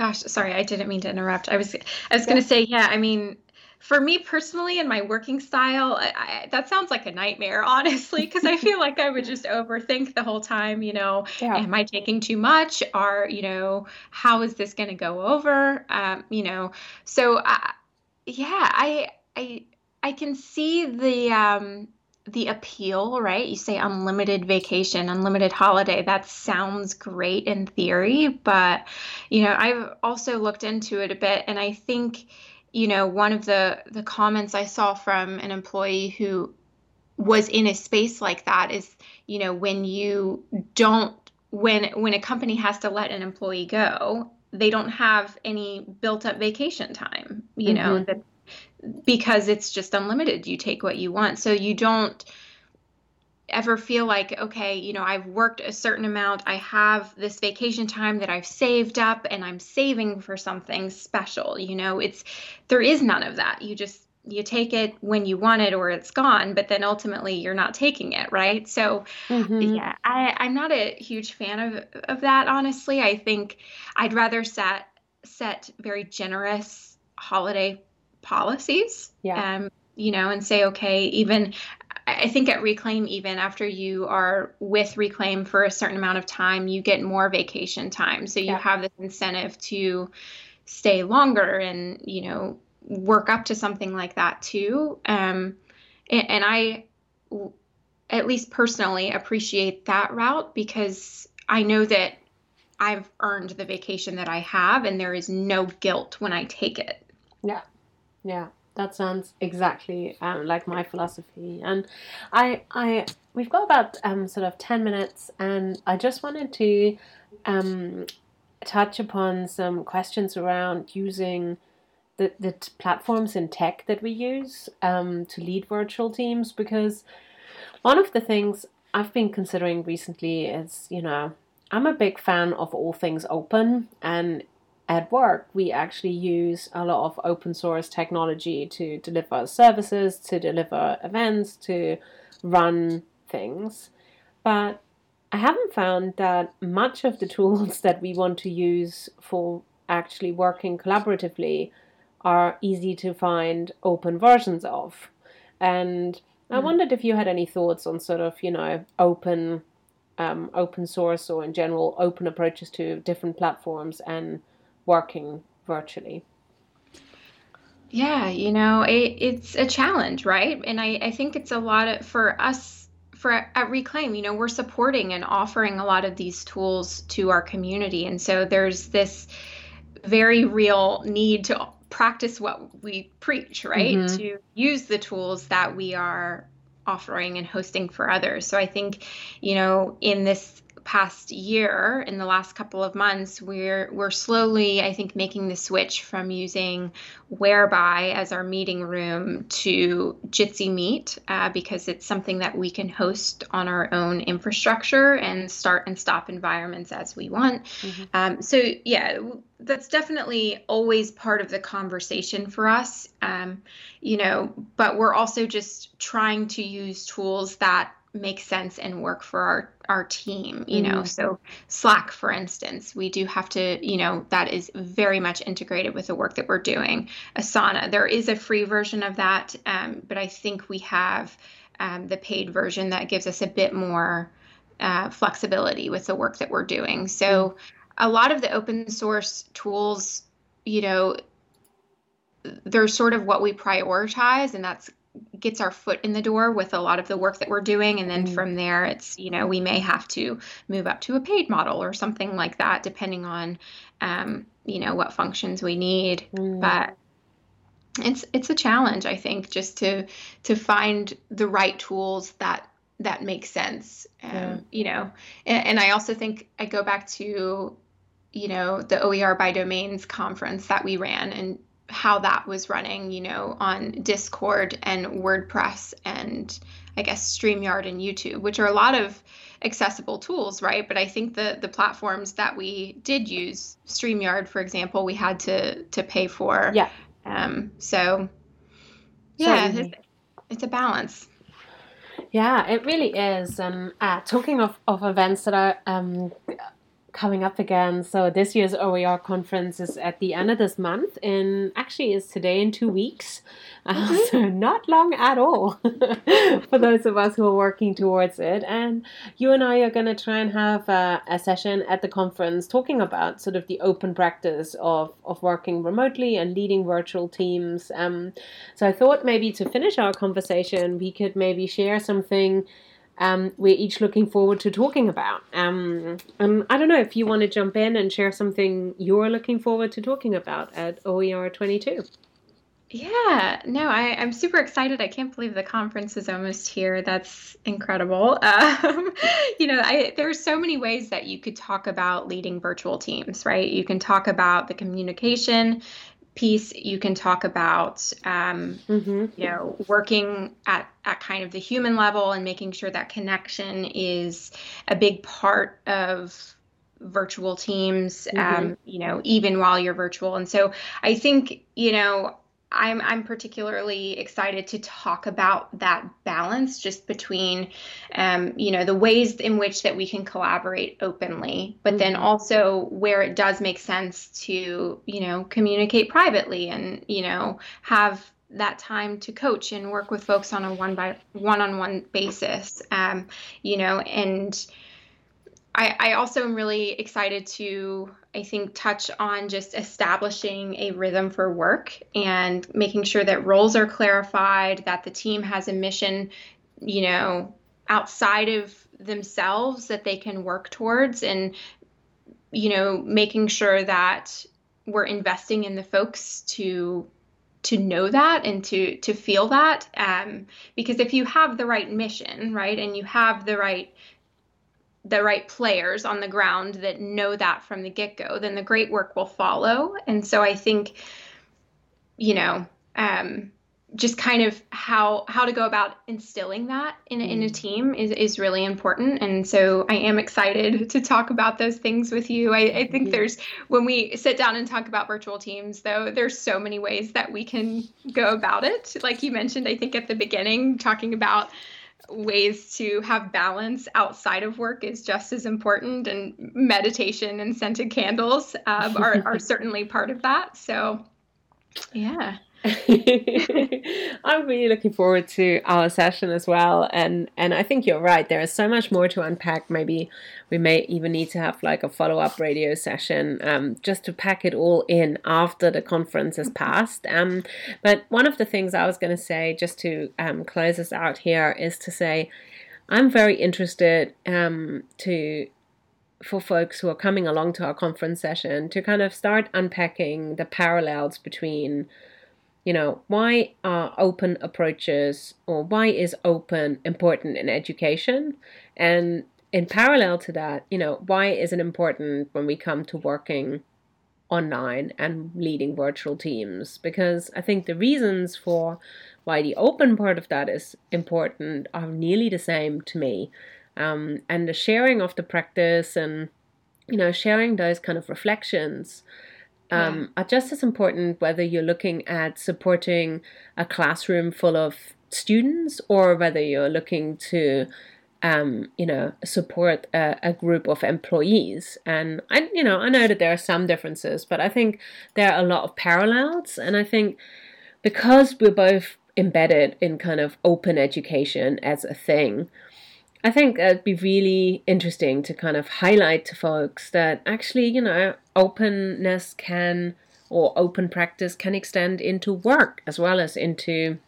Gosh, sorry, I didn't mean to interrupt. I was I was going to say, yeah, I mean, for me personally and my working style, I, I, that sounds like a nightmare, <laughs> honestly, because I feel like I would just overthink the whole time. You know, yeah. am I taking too much? Or you know, how is this going to go over? Um, you know, so uh, yeah, I I I can see the um, the appeal, right? You say unlimited vacation, unlimited holiday. That sounds great in theory, but you know, I've also looked into it a bit and I think, you know, one of the the comments I saw from an employee who was in a space like that is you know when you don't when when a company has to let an employee go they don't have any built up vacation time you mm-hmm. know that because it's just unlimited. You take what you want. So you don't ever feel like okay you know i've worked a certain amount. I have this vacation time that i've saved up and i'm saving for something special you know? It's there is none of that. You just you take it when you want it or it's gone but then ultimately you're not taking it right? So mm-hmm. yeah I, i'm not a huge fan of of that honestly. I think i'd rather set set very generous holiday policies yeah um you know and say okay even I think at Reclaim, even after you are with Reclaim for a certain amount of time, you get more vacation time. So you yeah. have this incentive to stay longer and, you know, work up to something like that too. Um, and, and I, at least personally, appreciate that route because I know that I've earned the vacation that I have and there is no guilt when I take it. Yeah. Yeah. That sounds exactly um, like my philosophy, and I, I, we've got about um, sort of ten minutes, and I just wanted to um, touch upon some questions around using the, the t- platforms in tech that we use um, to lead virtual teams because one of the things I've been considering recently is, you know, I'm a big fan of all things open, and at work we actually use a lot of open source technology to deliver services, to deliver events, to run things. But I haven't found that much of the tools <laughs> that we want to use for actually working collaboratively are easy to find open versions of. And mm. I hmm. wondered if you had any thoughts on sort of, you know, open um, open source or in general open approaches to different platforms and working virtually. Yeah, you know, it, it's a challenge, right? And I, I think it's a lot of, for us for at Reclaim, you know, we're supporting and offering a lot of these tools to our community. And so there's this very real need to practice what we preach, right? Mm-hmm. To use the tools that we are offering and hosting for others. So I think, you know, in this past year in the last couple of months we're we're slowly i think making the switch from using whereby as our meeting room to jitsi meet uh, because it's something that we can host on our own infrastructure and start and stop environments as we want mm-hmm. um, so yeah that's definitely always part of the conversation for us um, you know but we're also just trying to use tools that make sense and work for our our team you know mm-hmm. so slack for instance we do have to you know that is very much integrated with the work that we're doing asana there is a free version of that um, but i think we have um, the paid version that gives us a bit more uh, flexibility with the work that we're doing so mm-hmm. a lot of the open source tools you know they're sort of what we prioritize and that's gets our foot in the door with a lot of the work that we're doing and then mm. from there it's you know we may have to move up to a paid model or something like that depending on um, you know what functions we need mm. but it's it's a challenge i think just to to find the right tools that that make sense um, yeah. you know and, and i also think i go back to you know the oer by domains conference that we ran and how that was running, you know, on Discord and WordPress and I guess StreamYard and YouTube, which are a lot of accessible tools, right? But I think the the platforms that we did use, StreamYard, for example, we had to to pay for. Yeah. Um. So. Yeah, it's, it's, a balance. Yeah, it really is. And uh, talking of, of events that are um, coming up again. So this year's OER conference is at the end of this month, and actually is today in two weeks. Uh, <laughs> mm-hmm. so not long at all <laughs> for those of us who are working towards it. And you and I are going to try and have a, a, session at the conference talking about sort of the open practice of of working remotely and leading virtual teams. Um, so I thought maybe to finish our conversation, we could maybe share something um, we're each looking forward to talking about. Um, and I don't know if you want to jump in and share something you're looking forward to talking about at OER 22. Yeah, no, I, I'm super excited. I can't believe the conference is almost here. That's incredible. <laughs> Um, you know, I, there's so many ways that you could talk about leading virtual teams, right? You can talk about the communication piece. You can talk about, um, mm-hmm. you know, working at, at kind of the human level and making sure that connection is a big part of virtual teams mm-hmm. um, you know even while you're virtual and so i think you know I'm I'm particularly excited to talk about that balance just between, um, you know, the ways in which that we can collaborate openly, but mm-hmm. then also where it does make sense to, you know, communicate privately and you know have that time to coach and work with folks on a one by one on one basis, um, you know, and I, I also am really excited to, I think, touch on just establishing a rhythm for work and making sure that roles are clarified, that the team has a mission, you know, outside of themselves that they can work towards, and, you know, making sure that we're investing in the folks to to know that and to to feel that. Um, because if you have the right mission right and you have the right the right players on the ground that know that from the get go, then the great work will follow. And so I think, you know, um, just kind of how how to go about instilling that in, in a mm. team is, is really important and so i am excited to talk about those things with you I, I think there's when we sit down and talk about virtual teams though there's so many ways that we can go about it like you mentioned i think at the beginning talking about ways to have balance outside of work is just as important and meditation and scented candles um, are, are <laughs> certainly part of that. So yeah <laughs> I'm really looking forward to our session as well, and and I think you're right. There is so much more to unpack. Maybe we may even need to have like a follow up radio session, um, just to pack it all in after the conference has passed. Um, but one of the things I was going to say, just to um, close us out here, is to say I'm very interested um to for folks who are coming along to our conference session to kind of start unpacking the parallels between you know, why are open approaches or why is open important in education? And in parallel to that, you know, why is it important when we come to working online and leading virtual teams? Because I think the reasons for why the open part of that is important are nearly the same to me. Um, and the sharing of the practice and, you know, sharing those kind of reflections um, yeah. are just as important whether you're looking at supporting a classroom full of students or whether you're looking to um, you know support a, a, group of employees and I you know I know that there are some differences but I think there are a lot of parallels and I think because we're both embedded in kind of open education as a thing I think it'd be really interesting to kind of highlight to folks that actually, you know, openness can or open practice can extend into work as well as into,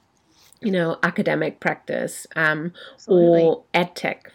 you know, academic practice um, or ed tech.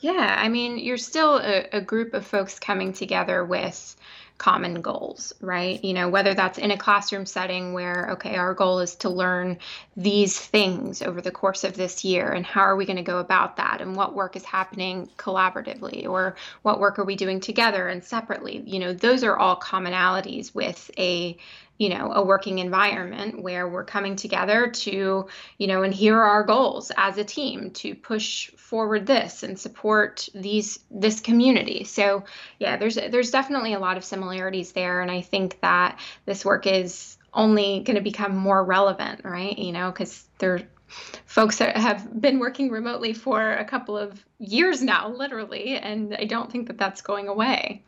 Yeah, I mean, you're still a, a group of folks coming together with common goals, right? You know, whether that's in a classroom setting where, okay, our goal is to learn these things over the course of this year, and how are we going to go about that, and what work is happening collaboratively, or what work are we doing together and separately? You know, those are all commonalities with a you know a working environment where we're coming together to you know and here are our goals as a team to push forward this and support these this community. So yeah there's there's definitely a lot of similarities there. And i think that this work is only going to become more relevant right? You know because there folks that have been working remotely for a couple of years now literally. And i don't think that that's going away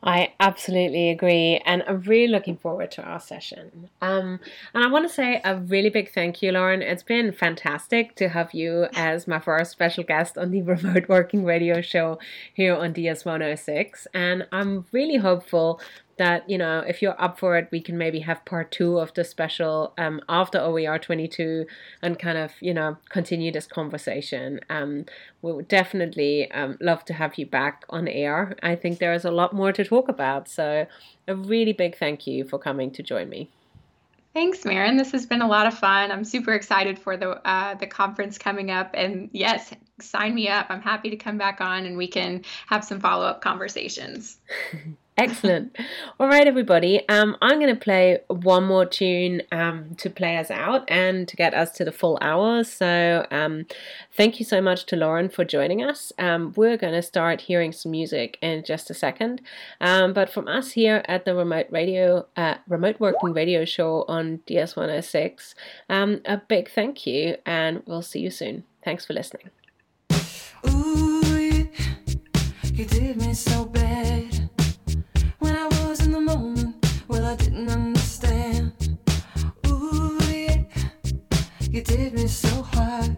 I absolutely agree, and I'm really looking forward to our session. Um, and I want to say a really big thank you, Lauren. It's been fantastic to have you as my first special guest on the <laughs> Remote Working Radio Show here on DS 106, and I'm really hopeful that you know if you're up for it we can maybe have part two of the special um, after oer 22 and kind of you know continue this conversation um, we would definitely um, love to have you back on air i think there is a lot more to talk about so a really big thank you for coming to join me Thanks, Maren. This has been a lot of fun. I'm super excited for the uh, the conference coming up, and yes, sign me up. I'm happy to come back on, and we can have some follow up conversations. <laughs> Excellent. All right, everybody. Um, I'm going to play one more tune um, to play us out and to get us to the full hour. So, um, thank you so much to Lauren for joining us. Um, we're going to start hearing some music in just a second. Um, but from us here at the Remote Radio, uh, Remote Working Radio Show on DS106, um, a big thank you, and we'll see you soon. Thanks for listening. Ooh, you, did me so you did me so harsh.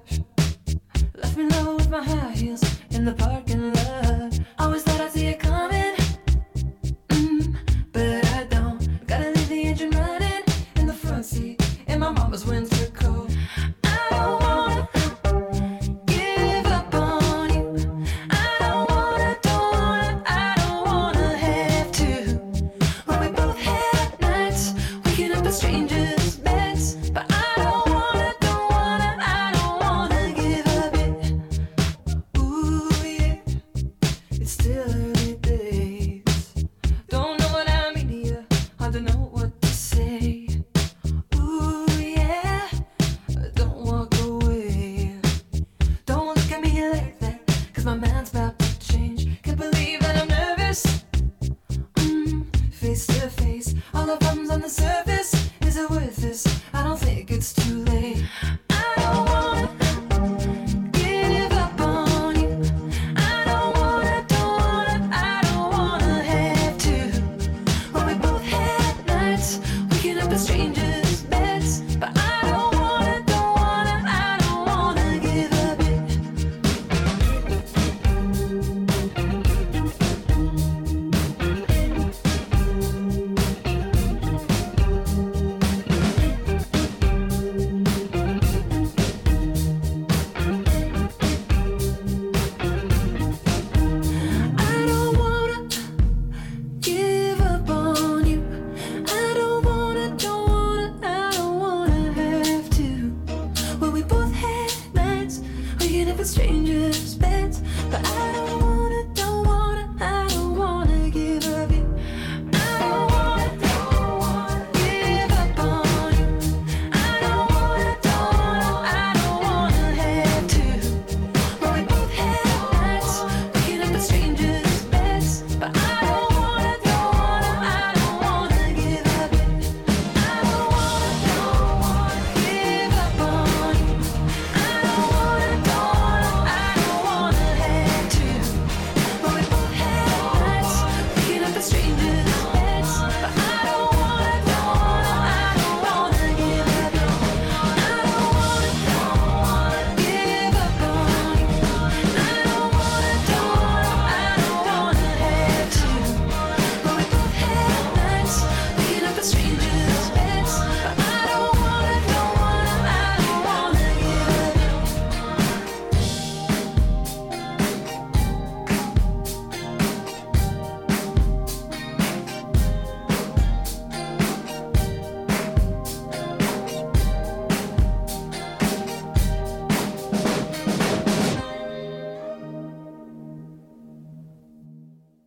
Left me low with my high heels in the parking lot. Always thought I'd see it coming, mm, but I don't. Gotta leave the engine running in the front seat in my mama's winter face to face, all the problems on the surface.